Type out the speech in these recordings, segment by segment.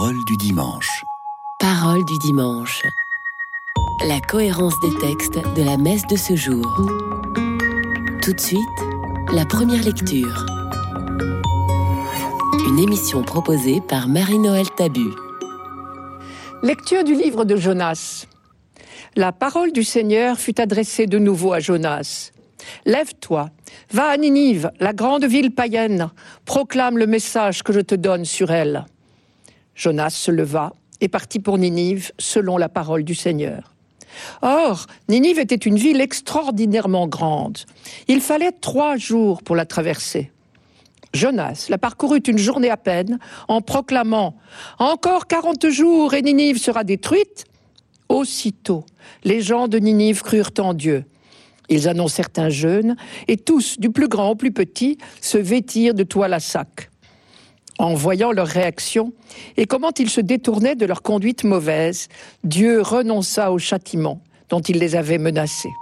Parole du dimanche. Parole du dimanche. La cohérence des textes de la messe de ce jour. Tout de suite, la première lecture. Une émission proposée par Marie-Noël Tabu. Lecture du livre de Jonas. La parole du Seigneur fut adressée de nouveau à Jonas. Lève-toi, va à Ninive, la grande ville païenne, proclame le message que je te donne sur elle. Jonas se leva et partit pour Ninive selon la parole du Seigneur. Or, Ninive était une ville extraordinairement grande. Il fallait trois jours pour la traverser. Jonas la parcourut une journée à peine en proclamant Encore quarante jours et Ninive sera détruite. Aussitôt, les gens de Ninive crurent en Dieu. Ils annoncèrent un jeûne, et tous, du plus grand au plus petit, se vêtirent de toile à sac. En voyant leur réaction et comment ils se détournaient de leur conduite mauvaise, Dieu renonça au châtiment dont il les avait menacés.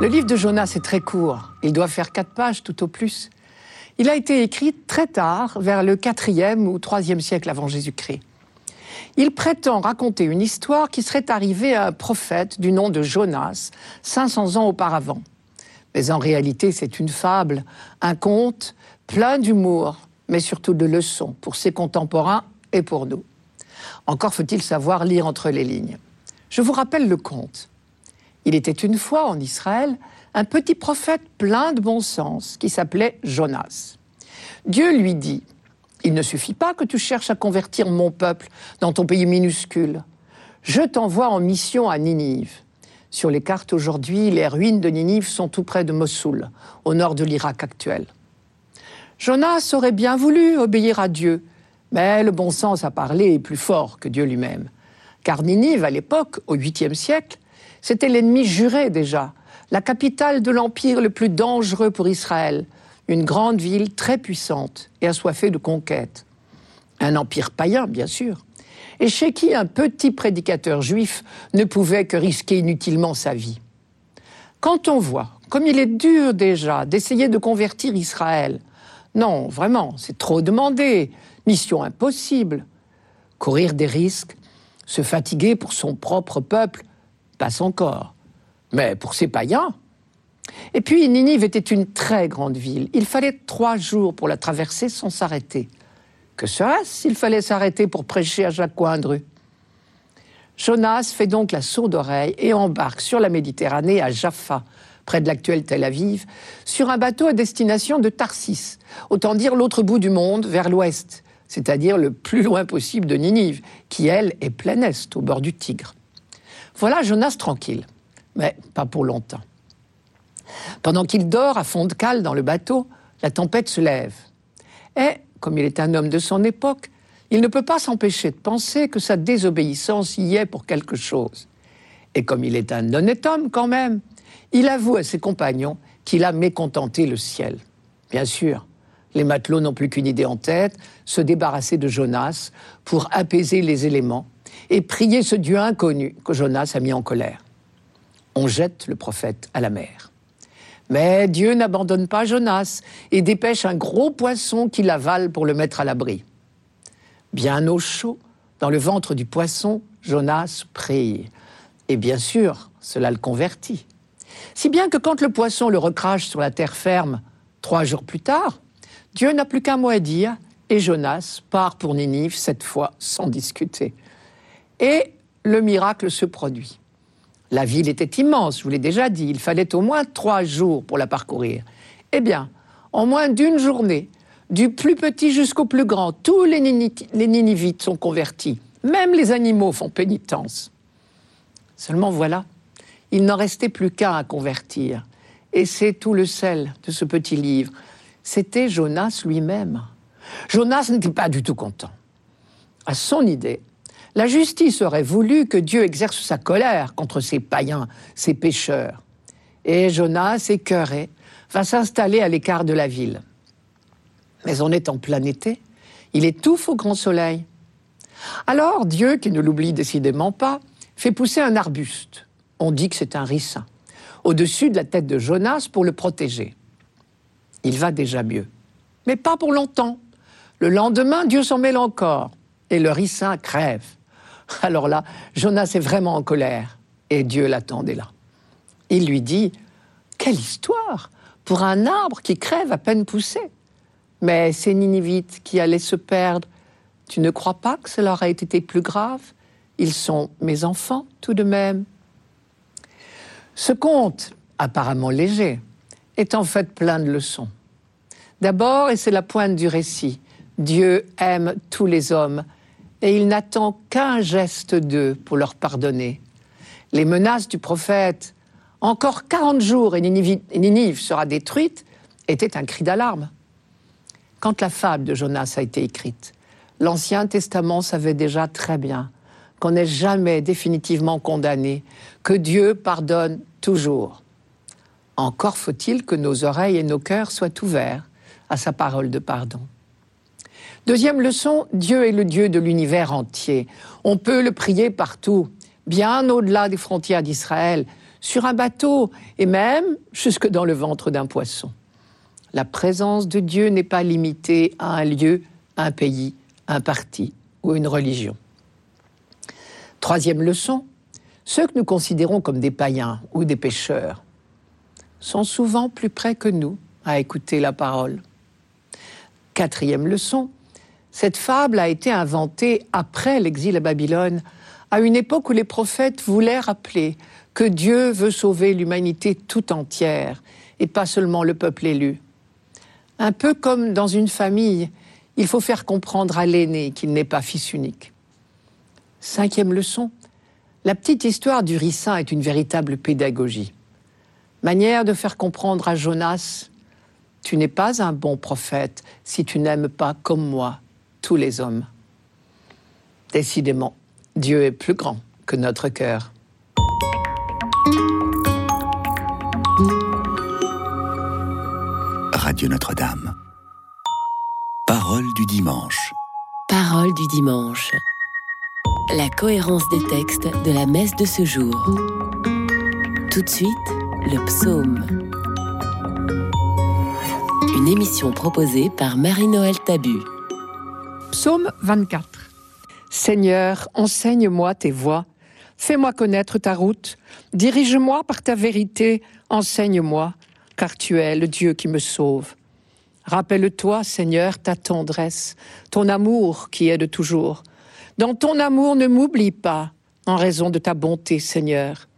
Le livre de Jonas est très court. Il doit faire quatre pages tout au plus. Il a été écrit très tard, vers le quatrième ou troisième siècle avant Jésus-Christ. Il prétend raconter une histoire qui serait arrivée à un prophète du nom de Jonas, 500 ans auparavant. Mais en réalité, c'est une fable, un conte plein d'humour, mais surtout de leçons pour ses contemporains et pour nous. Encore faut-il savoir lire entre les lignes. Je vous rappelle le conte. Il était une fois en Israël un petit prophète plein de bon sens qui s'appelait Jonas. Dieu lui dit Il ne suffit pas que tu cherches à convertir mon peuple dans ton pays minuscule. Je t'envoie en mission à Ninive. Sur les cartes aujourd'hui, les ruines de Ninive sont tout près de Mossoul, au nord de l'Irak actuel. Jonas aurait bien voulu obéir à Dieu, mais le bon sens à parler est plus fort que Dieu lui-même. Car Ninive, à l'époque, au 8e siècle, c'était l'ennemi juré déjà, la capitale de l'empire le plus dangereux pour Israël, une grande ville très puissante et assoiffée de conquêtes. Un empire païen, bien sûr, et chez qui un petit prédicateur juif ne pouvait que risquer inutilement sa vie. Quand on voit comme il est dur déjà d'essayer de convertir Israël, non, vraiment, c'est trop demandé, mission impossible. Courir des risques, se fatiguer pour son propre peuple, passe encore. Mais pour ces païens, et puis Ninive était une très grande ville. Il fallait trois jours pour la traverser sans s'arrêter. Que serait-ce s'il fallait s'arrêter pour prêcher à chaque coin de rue Jonas fait donc la sourde oreille et embarque sur la Méditerranée à Jaffa, près de l'actuel Tel Aviv, sur un bateau à destination de Tarsis, autant dire l'autre bout du monde, vers l'ouest, c'est-à-dire le plus loin possible de Ninive, qui, elle, est plein est, au bord du Tigre. Voilà Jonas tranquille, mais pas pour longtemps. Pendant qu'il dort à fond de cale dans le bateau, la tempête se lève. Et comme il est un homme de son époque, il ne peut pas s'empêcher de penser que sa désobéissance y est pour quelque chose. Et comme il est un honnête homme quand même, il avoue à ses compagnons qu'il a mécontenté le ciel. Bien sûr, les matelots n'ont plus qu'une idée en tête, se débarrasser de Jonas pour apaiser les éléments et prier ce Dieu inconnu que Jonas a mis en colère. On jette le prophète à la mer. Mais Dieu n'abandonne pas Jonas et dépêche un gros poisson qui l'avale pour le mettre à l'abri. Bien au chaud, dans le ventre du poisson, Jonas prie. Et bien sûr, cela le convertit. Si bien que quand le poisson le recrache sur la terre ferme, trois jours plus tard, Dieu n'a plus qu'un mot à dire et Jonas part pour Ninive, cette fois sans discuter. Et le miracle se produit. La ville était immense, je vous l'ai déjà dit, il fallait au moins trois jours pour la parcourir. Eh bien, en moins d'une journée, du plus petit jusqu'au plus grand, tous les, Ninivites sont convertis. Même les animaux font pénitence. Seulement voilà, il n'en restait plus qu'un à convertir. Et c'est tout le sel de ce petit livre. C'était Jonas lui-même. Jonas n'était pas du tout content. À son idée, la justice aurait voulu que Dieu exerce sa colère contre ces païens, ces pécheurs. Et Jonas, écœuré, va s'installer à l'écart de la ville. Mais on est en plein été, il étouffe au grand soleil. Alors Dieu, qui ne l'oublie décidément pas, fait pousser un arbuste. On dit que c'est un ricin, au-dessus de la tête de Jonas pour le protéger. Il va déjà mieux. Mais pas pour longtemps. Le lendemain, Dieu s'en mêle encore et le ricin crève. Alors là, Jonas est vraiment en colère et Dieu l'attendait là. Il lui dit Quelle histoire pour un arbre qui crève à peine poussé Mais ces Ninivites qui allaient se perdre, tu ne crois pas que cela aurait été plus grave? Ils sont mes enfants tout de même. Ce conte, apparemment léger, est en fait plein de leçons. D'abord, et c'est la pointe du récit, Dieu aime tous les hommes et il n'attend qu'un geste d'eux pour leur pardonner. Les menaces du prophète, encore 40 jours et Ninive sera détruite, étaient un cri d'alarme. Quand la fable de Jonas a été écrite, l'Ancien Testament savait déjà très bien qu'on n'est jamais définitivement condamné, que Dieu pardonne toujours. Encore faut-il que nos oreilles et nos cœurs soient ouverts à sa parole de pardon. Deuxième leçon, Dieu est le Dieu de l'univers entier. On peut le prier partout, bien au-delà des frontières d'Israël, sur un bateau et même jusque dans le ventre d'un poisson. La présence de Dieu n'est pas limitée à un lieu, un pays, un parti ou une religion. Troisième leçon, ceux que nous considérons comme des païens ou des pécheurs sont souvent plus près que nous à écouter la parole. Quatrième leçon, cette fable a été inventée après l'exil à Babylone, à une époque où les prophètes voulaient rappeler que Dieu veut sauver l'humanité tout entière et pas seulement le peuple élu. Un peu comme dans une famille, il faut faire comprendre à l'aîné qu'il n'est pas fils unique. Cinquième leçon, la petite histoire du ricin est une véritable pédagogie. Manière de faire comprendre à Jonas, tu n'es pas un bon prophète si tu n'aimes pas comme moi tous les hommes. Décidément, Dieu est plus grand que notre cœur. Radio Notre-Dame. Parole du dimanche. Parole du dimanche. La cohérence des textes de la messe de ce jour. Tout de suite, le psaume. Une émission proposée par Marie-Noël Tabu. Psaume 24. Seigneur, enseigne-moi tes voies, fais-moi connaître ta route, dirige-moi par ta vérité, enseigne-moi, car tu es le Dieu qui me sauve. Rappelle-toi, Seigneur, ta tendresse, ton amour qui est de toujours. Dans ton amour, ne m'oublie pas, en raison de ta bonté, Seigneur.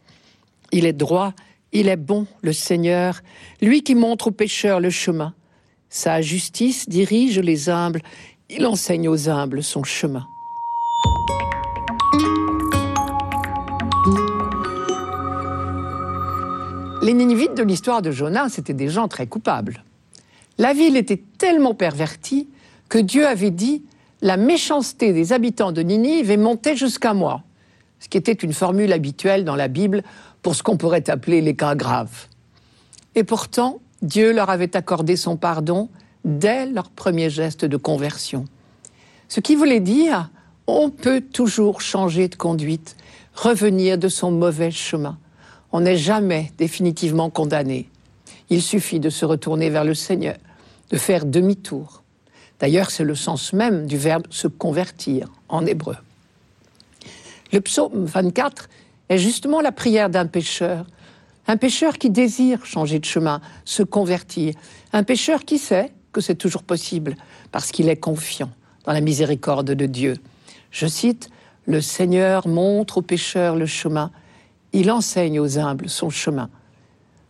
Il est droit, il est bon, le Seigneur, lui qui montre aux pécheurs le chemin. Sa justice dirige les humbles, il enseigne aux humbles son chemin. Les Ninivites de l'histoire de Jonas, c'était des gens très coupables. La ville était tellement pervertie que Dieu avait dit La méchanceté des habitants de Ninive est montée jusqu'à moi, ce qui était une formule habituelle dans la Bible pour ce qu'on pourrait appeler les cas graves. Et pourtant, Dieu leur avait accordé son pardon dès leur premier geste de conversion. Ce qui voulait dire, on peut toujours changer de conduite, revenir de son mauvais chemin. On n'est jamais définitivement condamné. Il suffit de se retourner vers le Seigneur, de faire demi-tour. D'ailleurs, c'est le sens même du verbe se convertir en hébreu. Le psaume 24 est justement la prière d'un pécheur, un pécheur qui désire changer de chemin, se convertir, un pécheur qui sait que c'est toujours possible parce qu'il est confiant dans la miséricorde de Dieu. Je cite, Le Seigneur montre aux pécheurs le chemin, il enseigne aux humbles son chemin.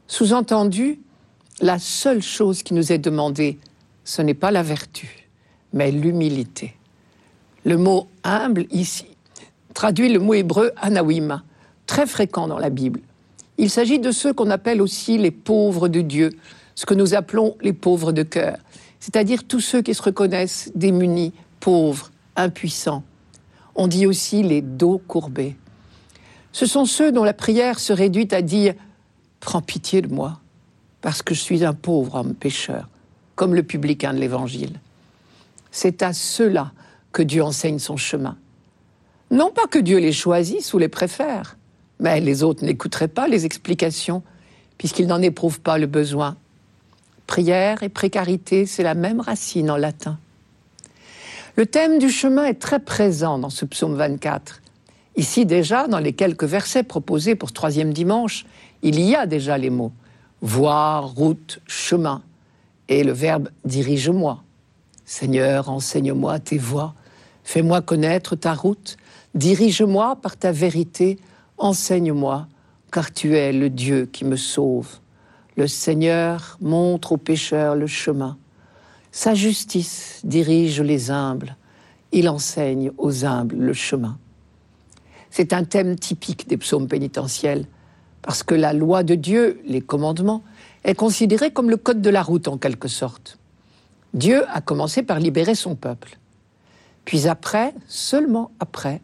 Sous-entendu, la seule chose qui nous est demandée, ce n'est pas la vertu, mais l'humilité. Le mot humble ici traduit le mot hébreu anawima, très fréquent dans la Bible. Il s'agit de ceux qu'on appelle aussi les pauvres de Dieu, ce que nous appelons les pauvres de cœur c'est-à-dire tous ceux qui se reconnaissent démunis, pauvres, impuissants. On dit aussi les dos courbés. Ce sont ceux dont la prière se réduit à dire Prends pitié de moi, parce que je suis un pauvre homme pécheur, comme le publicain de l'Évangile. C'est à ceux-là que Dieu enseigne son chemin. Non pas que Dieu les choisisse ou les préfère, mais les autres n'écouteraient pas les explications, puisqu'ils n'en éprouvent pas le besoin prière et précarité, c'est la même racine en latin. Le thème du chemin est très présent dans ce psaume 24. Ici déjà, dans les quelques versets proposés pour troisième dimanche, il y a déjà les mots voie, route, chemin et le verbe dirige-moi. Seigneur, enseigne-moi tes voies, fais-moi connaître ta route, dirige-moi par ta vérité, enseigne-moi, car tu es le Dieu qui me sauve. Le Seigneur montre aux pécheurs le chemin. Sa justice dirige les humbles, il enseigne aux humbles le chemin. C'est un thème typique des psaumes pénitentiels, parce que la loi de Dieu, les commandements, est considérée comme le code de la route en quelque sorte. Dieu a commencé par libérer son peuple. Puis après, seulement après,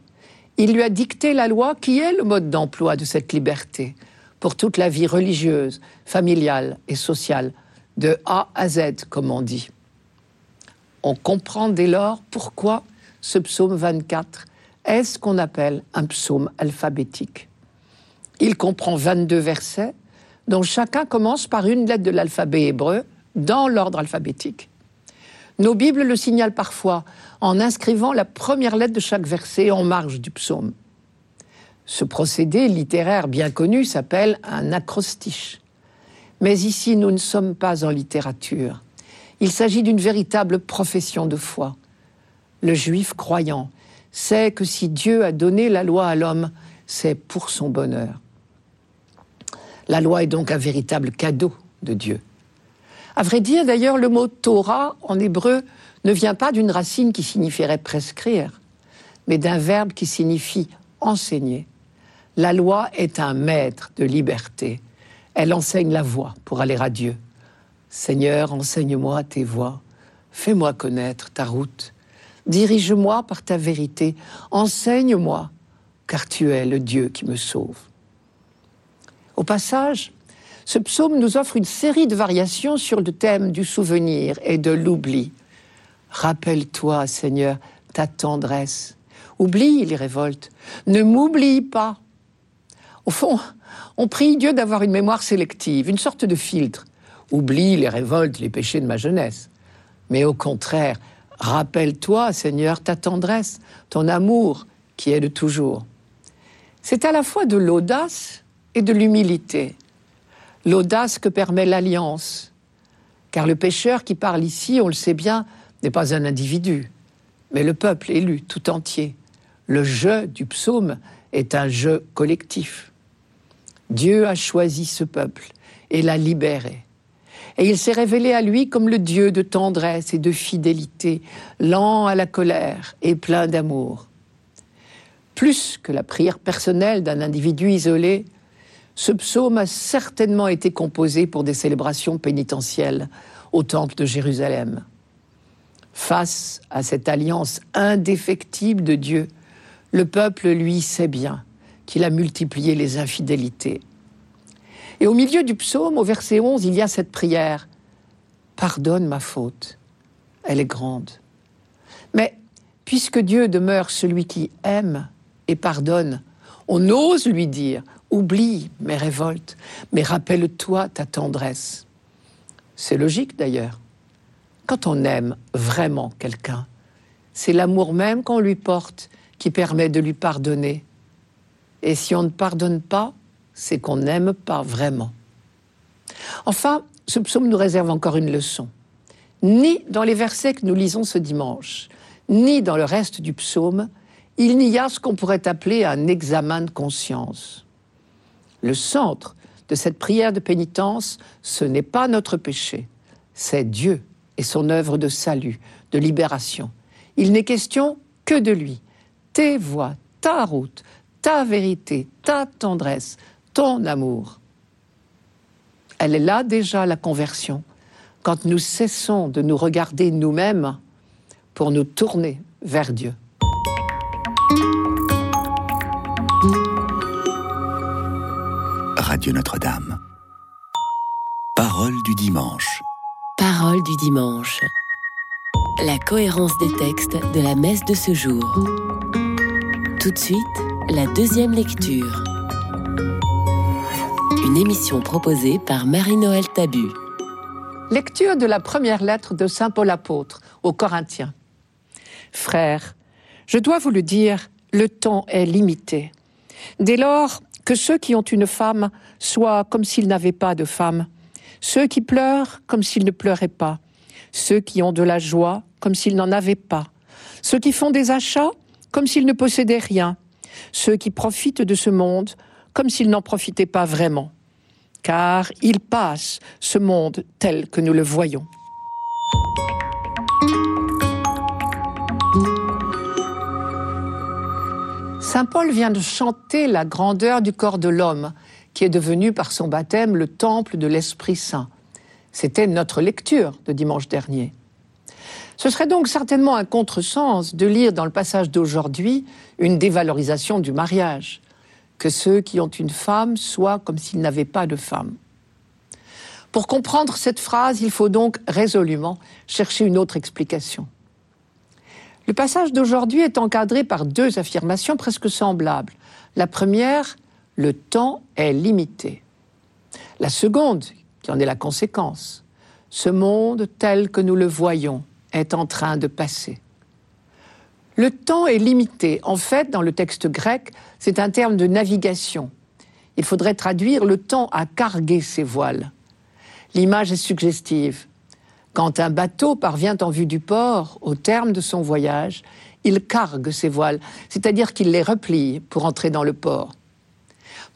il lui a dicté la loi qui est le mode d'emploi de cette liberté pour toute la vie religieuse, familiale et sociale, de A à Z, comme on dit. On comprend dès lors pourquoi ce psaume 24 est ce qu'on appelle un psaume alphabétique. Il comprend 22 versets, dont chacun commence par une lettre de l'alphabet hébreu dans l'ordre alphabétique. Nos Bibles le signalent parfois en inscrivant la première lettre de chaque verset en marge du psaume. Ce procédé littéraire bien connu s'appelle un acrostiche. Mais ici, nous ne sommes pas en littérature. Il s'agit d'une véritable profession de foi. Le juif croyant sait que si Dieu a donné la loi à l'homme, c'est pour son bonheur. La loi est donc un véritable cadeau de Dieu. À vrai dire, d'ailleurs, le mot Torah en hébreu ne vient pas d'une racine qui signifierait prescrire, mais d'un verbe qui signifie enseigner. La loi est un maître de liberté. Elle enseigne la voie pour aller à Dieu. Seigneur, enseigne-moi tes voies. Fais-moi connaître ta route. Dirige-moi par ta vérité. Enseigne-moi, car tu es le Dieu qui me sauve. Au passage, ce psaume nous offre une série de variations sur le thème du souvenir et de l'oubli. Rappelle-toi, Seigneur, ta tendresse. Oublie les révoltes. Ne m'oublie pas. Au fond, on prie Dieu d'avoir une mémoire sélective, une sorte de filtre. Oublie les révoltes, les péchés de ma jeunesse. Mais au contraire, rappelle-toi, Seigneur, ta tendresse, ton amour qui est de toujours. C'est à la fois de l'audace et de l'humilité. L'audace que permet l'alliance. Car le pécheur qui parle ici, on le sait bien, n'est pas un individu, mais le peuple élu tout entier. Le jeu du psaume est un jeu collectif. Dieu a choisi ce peuple et l'a libéré. Et il s'est révélé à lui comme le Dieu de tendresse et de fidélité, lent à la colère et plein d'amour. Plus que la prière personnelle d'un individu isolé, ce psaume a certainement été composé pour des célébrations pénitentielles au Temple de Jérusalem. Face à cette alliance indéfectible de Dieu, le peuple, lui, sait bien qu'il a multiplié les infidélités. Et au milieu du psaume, au verset 11, il y a cette prière. Pardonne ma faute, elle est grande. Mais puisque Dieu demeure celui qui aime et pardonne, on ose lui dire, Oublie mes révoltes, mais rappelle-toi ta tendresse. C'est logique d'ailleurs. Quand on aime vraiment quelqu'un, c'est l'amour même qu'on lui porte qui permet de lui pardonner. Et si on ne pardonne pas, c'est qu'on n'aime pas vraiment. Enfin, ce psaume nous réserve encore une leçon. Ni dans les versets que nous lisons ce dimanche, ni dans le reste du psaume, il n'y a ce qu'on pourrait appeler un examen de conscience. Le centre de cette prière de pénitence, ce n'est pas notre péché, c'est Dieu et son œuvre de salut, de libération. Il n'est question que de lui. Tes voix, ta route, ta vérité, ta tendresse, ton amour. Elle est là déjà la conversion, quand nous cessons de nous regarder nous-mêmes pour nous tourner vers Dieu. Radio Notre-Dame. Parole du dimanche. Parole du dimanche. La cohérence des textes de la messe de ce jour. Tout de suite, la deuxième lecture. Une émission proposée par Marie-Noël Tabu. Lecture de la première lettre de Saint Paul apôtre aux Corinthiens. Frères, je dois vous le dire, le temps est limité. Dès lors que ceux qui ont une femme soient comme s'ils n'avaient pas de femme, ceux qui pleurent comme s'ils ne pleuraient pas, ceux qui ont de la joie comme s'ils n'en avaient pas, ceux qui font des achats comme s'ils ne possédaient rien, ceux qui profitent de ce monde comme s'ils n'en profitaient pas vraiment car il passe ce monde tel que nous le voyons. Saint Paul vient de chanter la grandeur du corps de l'homme, qui est devenu par son baptême le temple de l'Esprit Saint. C'était notre lecture de dimanche dernier. Ce serait donc certainement un contresens de lire dans le passage d'aujourd'hui une dévalorisation du mariage que ceux qui ont une femme soient comme s'ils n'avaient pas de femme. Pour comprendre cette phrase, il faut donc résolument chercher une autre explication. Le passage d'aujourd'hui est encadré par deux affirmations presque semblables. La première, le temps est limité. La seconde, qui en est la conséquence, ce monde tel que nous le voyons est en train de passer. Le temps est limité. En fait, dans le texte grec, c'est un terme de navigation. Il faudrait traduire le temps à carguer ses voiles. L'image est suggestive. Quand un bateau parvient en vue du port, au terme de son voyage, il cargue ses voiles, c'est-à-dire qu'il les replie pour entrer dans le port.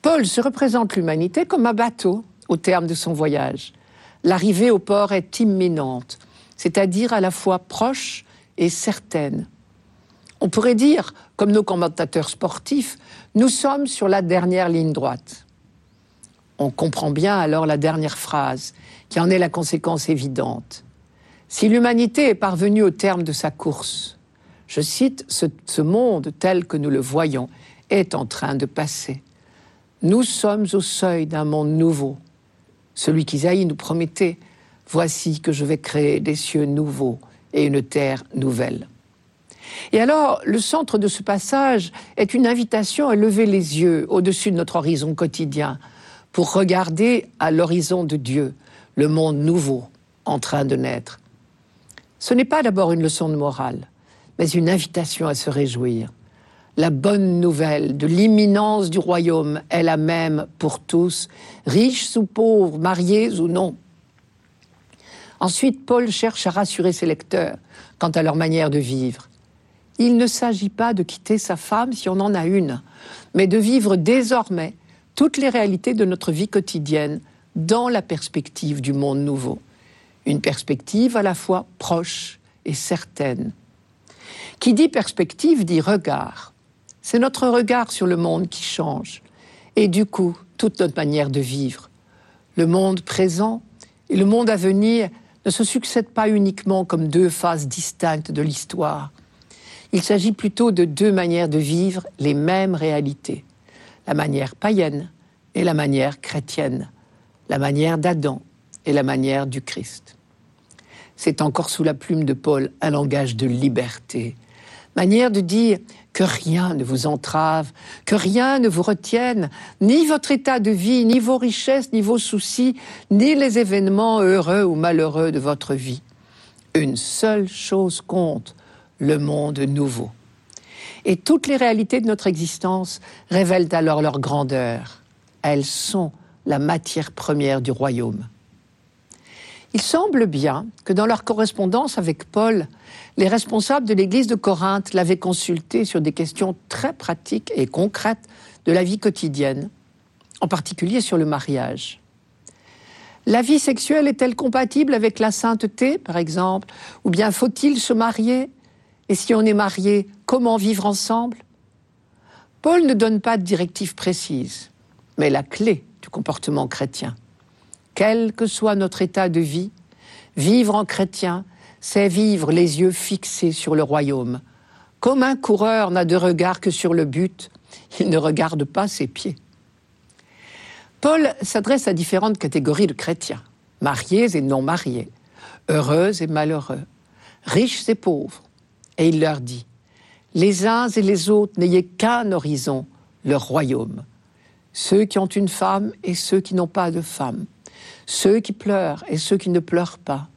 Paul se représente l'humanité comme un bateau au terme de son voyage. L'arrivée au port est imminente, c'est-à-dire à la fois proche et certaine. On pourrait dire, comme nos commentateurs sportifs, nous sommes sur la dernière ligne droite. On comprend bien alors la dernière phrase, qui en est la conséquence évidente. Si l'humanité est parvenue au terme de sa course, je cite, ce, monde tel que nous le voyons est en train de passer. Nous sommes au seuil d'un monde nouveau. Celui qu'Isaïe nous promettait, voici que je vais créer des cieux nouveaux et une terre nouvelle. Et alors, le centre de ce passage est une invitation à lever les yeux au-dessus de notre horizon quotidien pour regarder à l'horizon de Dieu, le monde nouveau en train de naître. Ce n'est pas d'abord une leçon de morale, mais une invitation à se réjouir. La bonne nouvelle de l'imminence du royaume est la même pour tous, riches ou pauvres, mariés ou non. Ensuite, Paul cherche à rassurer ses lecteurs quant à leur manière de vivre. Il ne s'agit pas de quitter sa femme si on en a une, mais de vivre désormais toutes les réalités de notre vie quotidienne dans la perspective du monde nouveau. Une perspective à la fois proche et certaine. Qui dit perspective dit regard. C'est notre regard sur le monde qui change. Et du coup, toute notre manière de vivre. Le monde présent et le monde à venir ne se succèdent pas uniquement comme deux phases distinctes de l'histoire. Il s'agit plutôt de deux manières de vivre les mêmes réalités. La manière païenne et la manière chrétienne. La manière d'Adam et la manière du Christ. C'est encore sous la plume de Paul un langage de liberté. Manière de dire que rien ne vous entrave, que rien ne vous retienne, ni votre état de vie, ni vos richesses, ni vos soucis, ni les événements heureux ou malheureux de votre vie. Une seule chose compte, le monde nouveau. Et toutes les réalités de notre existence révèlent alors leur grandeur. Elles sont la matière première du royaume. Il semble bien que dans leur correspondance avec Paul, les responsables de l'Église de Corinthe l'avaient consulté sur des questions très pratiques et concrètes de la vie quotidienne, en particulier sur le mariage. La vie sexuelle est-elle compatible avec la sainteté, par exemple? Ou bien faut-il se marier? Et si on est marié, comment vivre ensemble? Paul ne donne pas de directive précise, mais la clé du comportement chrétien. Quel que soit notre état de vie, vivre en chrétien, c'est vivre les yeux fixés sur le royaume. Comme un coureur n'a de regard que sur le but, il ne regarde pas ses pieds. Paul s'adresse à différentes catégories de chrétiens, mariés et non mariés, heureux et malheureux, riches et pauvres, et il leur dit, Les uns et les autres n'ayez qu'un horizon, leur royaume. Ceux qui ont une femme et ceux qui n'ont pas de femme. Ceux qui pleurent et ceux qui ne pleurent pas,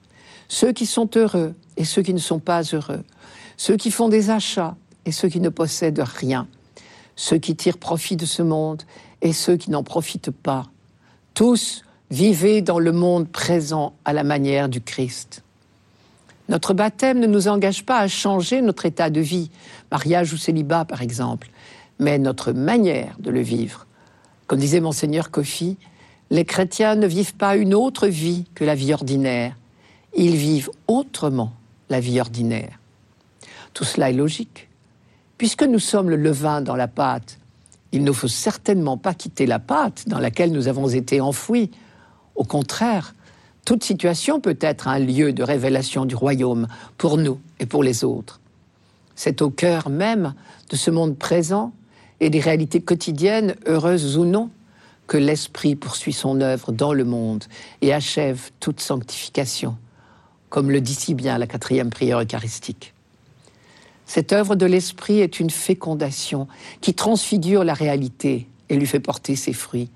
ceux qui sont heureux et ceux qui ne sont pas heureux, ceux qui font des achats et ceux qui ne possèdent rien, ceux qui tirent profit de ce monde et ceux qui n'en profitent pas. Tous vivez dans le monde présent à la manière du Christ. Notre baptême ne nous engage pas à changer notre état de vie, mariage ou célibat par exemple, mais notre manière de le vivre. Comme disait monseigneur Kofi, les chrétiens ne vivent pas une autre vie que la vie ordinaire. Ils vivent autrement la vie ordinaire. Tout cela est logique. Puisque nous sommes le levain dans la pâte, il ne faut certainement pas quitter la pâte dans laquelle nous avons été enfouis. Au contraire, toute situation peut être un lieu de révélation du royaume pour nous et pour les autres. C'est au cœur même de ce monde présent et des réalités quotidiennes, heureuses ou non, que l'Esprit poursuit son œuvre dans le monde et achève toute sanctification, comme le dit si bien la quatrième prière eucharistique. Cette œuvre de l'Esprit est une fécondation qui transfigure la réalité et lui fait porter ses fruits.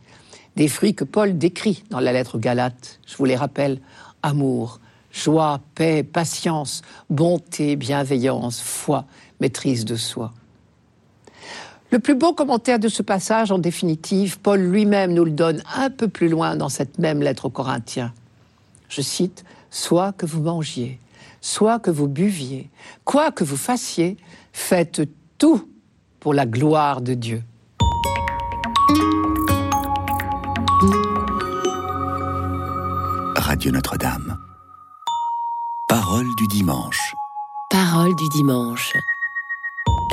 Des fruits que Paul décrit dans la lettre Galate, je vous les rappelle, amour, joie, paix, patience, bonté, bienveillance, foi, maîtrise de soi. Le plus beau commentaire de ce passage, en définitive, Paul lui-même nous le donne un peu plus loin dans cette même lettre aux Corinthiens. Je cite, Soit que vous mangiez, soit que vous buviez, quoi que vous fassiez, faites tout pour la gloire de Dieu. Radio Notre-Dame. Parole du dimanche. Parole du dimanche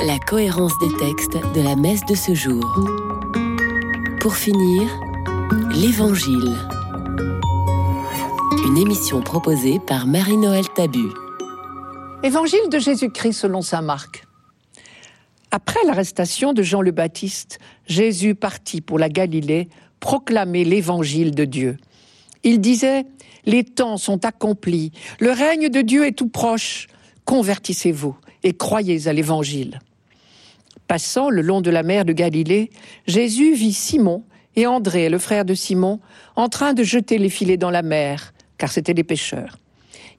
la cohérence des textes de la messe de ce jour. Pour finir, l'Évangile. Une émission proposée par Marie-Noël Tabu. Évangile de Jésus-Christ selon saint Marc. Après l'arrestation de Jean le Baptiste, Jésus partit pour la Galilée proclamer l'évangile de Dieu. Il disait Les temps sont accomplis, le règne de Dieu est tout proche, convertissez-vous et croyez à l'évangile. Passant le long de la mer de Galilée, Jésus vit Simon et André, le frère de Simon, en train de jeter les filets dans la mer, car c'étaient des pêcheurs.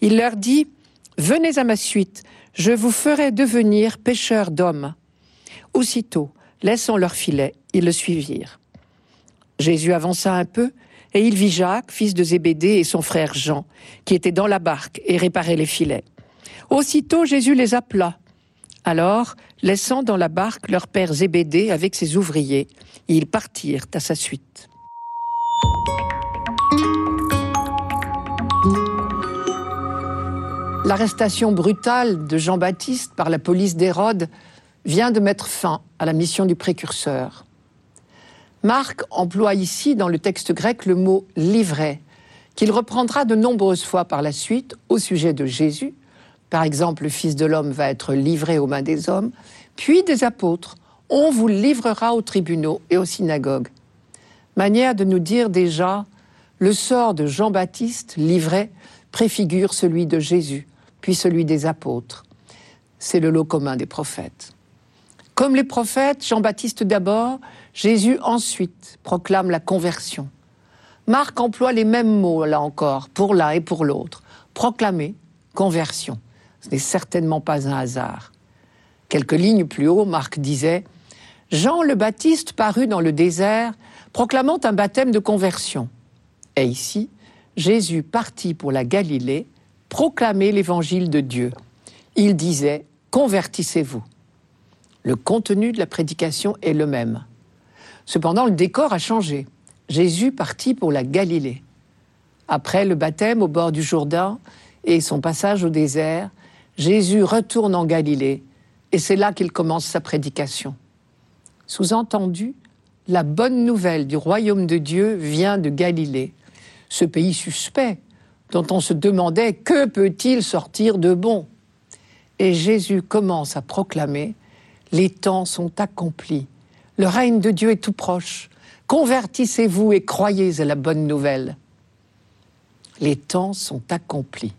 Il leur dit, Venez à ma suite, je vous ferai devenir pêcheurs d'hommes. Aussitôt, laissant leurs filets, ils le suivirent. Jésus avança un peu, et il vit Jacques, fils de Zébédée, et son frère Jean, qui étaient dans la barque et réparaient les filets. Aussitôt Jésus les appela. Alors, laissant dans la barque leur père Zébédée avec ses ouvriers, ils partirent à sa suite. L'arrestation brutale de Jean-Baptiste par la police d'Hérode vient de mettre fin à la mission du précurseur. Marc emploie ici dans le texte grec le mot livret, qu'il reprendra de nombreuses fois par la suite au sujet de Jésus, par exemple, le Fils de l'homme va être livré aux mains des hommes, puis des apôtres. On vous livrera aux tribunaux et aux synagogues. Manière de nous dire déjà, le sort de Jean-Baptiste livré préfigure celui de Jésus, puis celui des apôtres. C'est le lot commun des prophètes. Comme les prophètes, Jean-Baptiste d'abord, Jésus ensuite proclame la conversion. Marc emploie les mêmes mots, là encore, pour l'un et pour l'autre. Proclamer, conversion. Ce n'est certainement pas un hasard. Quelques lignes plus haut, Marc disait Jean le Baptiste parut dans le désert, proclamant un baptême de conversion. Et ici, Jésus partit pour la Galilée, proclamer l'évangile de Dieu. Il disait Convertissez-vous. Le contenu de la prédication est le même. Cependant, le décor a changé. Jésus partit pour la Galilée. Après le baptême au bord du Jourdain et son passage au désert, Jésus retourne en Galilée et c'est là qu'il commence sa prédication. Sous-entendu, la bonne nouvelle du royaume de Dieu vient de Galilée, ce pays suspect dont on se demandait que peut-il sortir de bon. Et Jésus commence à proclamer Les temps sont accomplis, le règne de Dieu est tout proche, convertissez-vous et croyez à la bonne nouvelle. Les temps sont accomplis.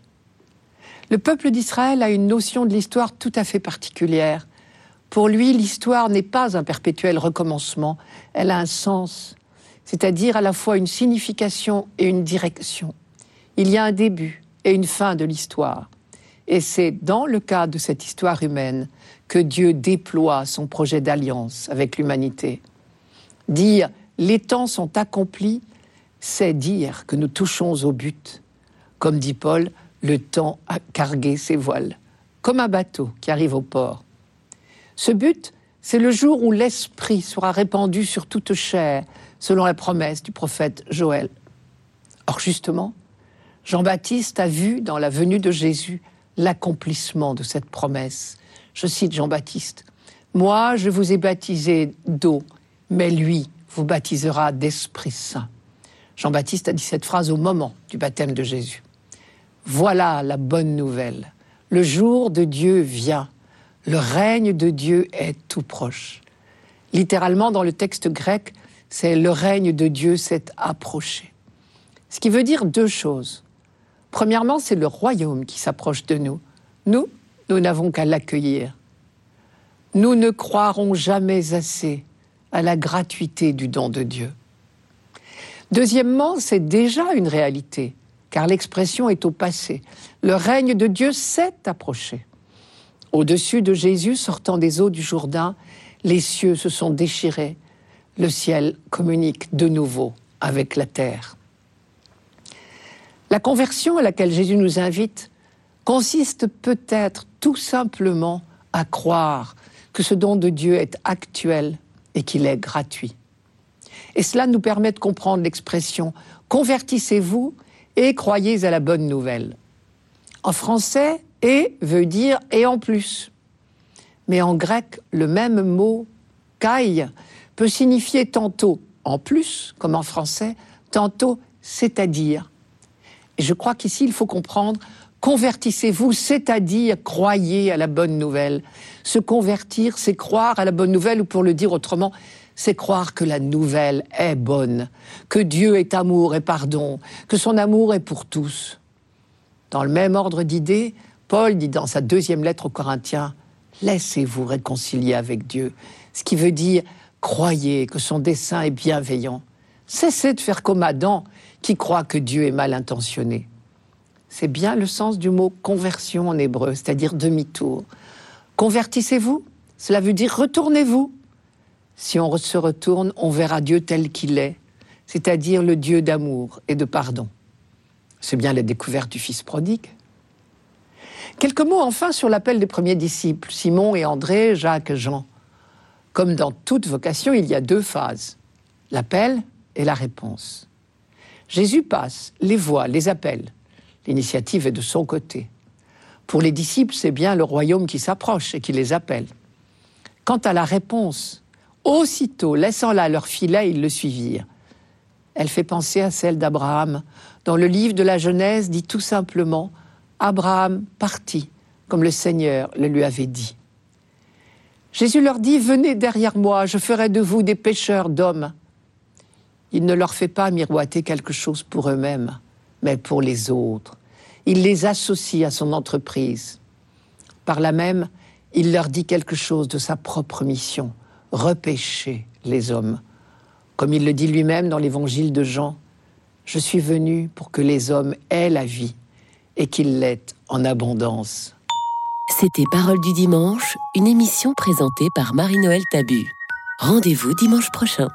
Le peuple d'Israël a une notion de l'histoire tout à fait particulière. Pour lui, l'histoire n'est pas un perpétuel recommencement, elle a un sens. c'est-à-dire à la fois une signification et une direction. Il y a un début et une fin de l'histoire. Et c'est dans le cadre de cette histoire humaine que Dieu déploie son projet d'alliance avec l'humanité. Dire les temps sont accomplis, c'est dire que nous touchons au but. Comme dit Paul, le temps a cargué ses voiles, comme un bateau qui arrive au port. Ce but, c'est le jour où l'Esprit sera répandu sur toute chair, selon la promesse du prophète Joël. Or justement, Jean-Baptiste a vu dans la venue de Jésus l'accomplissement de cette promesse. Je cite Jean-Baptiste, Moi je vous ai baptisé d'eau, mais lui vous baptisera d'Esprit Saint. Jean-Baptiste a dit cette phrase au moment du baptême de Jésus. Voilà la bonne nouvelle. Le jour de Dieu vient. Le règne de Dieu est tout proche. Littéralement, dans le texte grec, c'est le règne de Dieu s'est approché. Ce qui veut dire deux choses. Premièrement, c'est le royaume qui s'approche de nous. Nous, nous n'avons qu'à l'accueillir. Nous ne croirons jamais assez à la gratuité du don de Dieu. Deuxièmement, c'est déjà une réalité, car l'expression est au passé. Le règne de Dieu s'est approché. Au-dessus de Jésus, sortant des eaux du Jourdain, les cieux se sont déchirés, le ciel communique de nouveau avec la terre. La conversion à laquelle Jésus nous invite consiste peut-être tout simplement à croire que ce don de Dieu est actuel et qu'il est gratuit. Et cela nous permet de comprendre l'expression convertissez-vous et croyez à la bonne nouvelle. En français, et veut dire et en plus. Mais en grec, le même mot, kai, peut signifier tantôt en plus, comme en français, tantôt c'est-à-dire. Et je crois qu'ici, il faut comprendre, convertissez-vous, c'est-à-dire croyez à la bonne nouvelle. Se convertir, c'est croire à la bonne nouvelle, ou pour le dire autrement, c'est croire que la nouvelle est bonne, que Dieu est amour et pardon, que son amour est pour tous. Dans le même ordre d'idées, Paul dit dans sa deuxième lettre aux Corinthiens, Laissez-vous réconcilier avec Dieu, ce qui veut dire croyez que son dessein est bienveillant. Cessez de faire comme Adam qui croit que Dieu est mal intentionné. C'est bien le sens du mot conversion en hébreu, c'est-à-dire demi-tour. Convertissez-vous, cela veut dire retournez-vous. Si on se retourne, on verra Dieu tel qu'il est, c'est-à-dire le Dieu d'amour et de pardon. C'est bien la découverte du Fils prodigue. Quelques mots enfin sur l'appel des premiers disciples, Simon et André, Jacques Jean. Comme dans toute vocation, il y a deux phases, l'appel et la réponse. Jésus passe, les voit, les appelle. L'initiative est de son côté. Pour les disciples, c'est bien le royaume qui s'approche et qui les appelle. Quant à la réponse, aussitôt, laissant là leur filet, ils le suivirent. Elle fait penser à celle d'Abraham. Dans le livre de la Genèse, dit tout simplement Abraham partit, comme le Seigneur le lui avait dit. Jésus leur dit, Venez derrière moi, je ferai de vous des pêcheurs d'hommes. Il ne leur fait pas miroiter quelque chose pour eux-mêmes, mais pour les autres. Il les associe à son entreprise. Par là même, il leur dit quelque chose de sa propre mission, repêcher les hommes. Comme il le dit lui-même dans l'évangile de Jean, Je suis venu pour que les hommes aient la vie et qu'ils l'aient en abondance. C'était Parole du dimanche, une émission présentée par Marie-Noël Tabu. Rendez-vous dimanche prochain.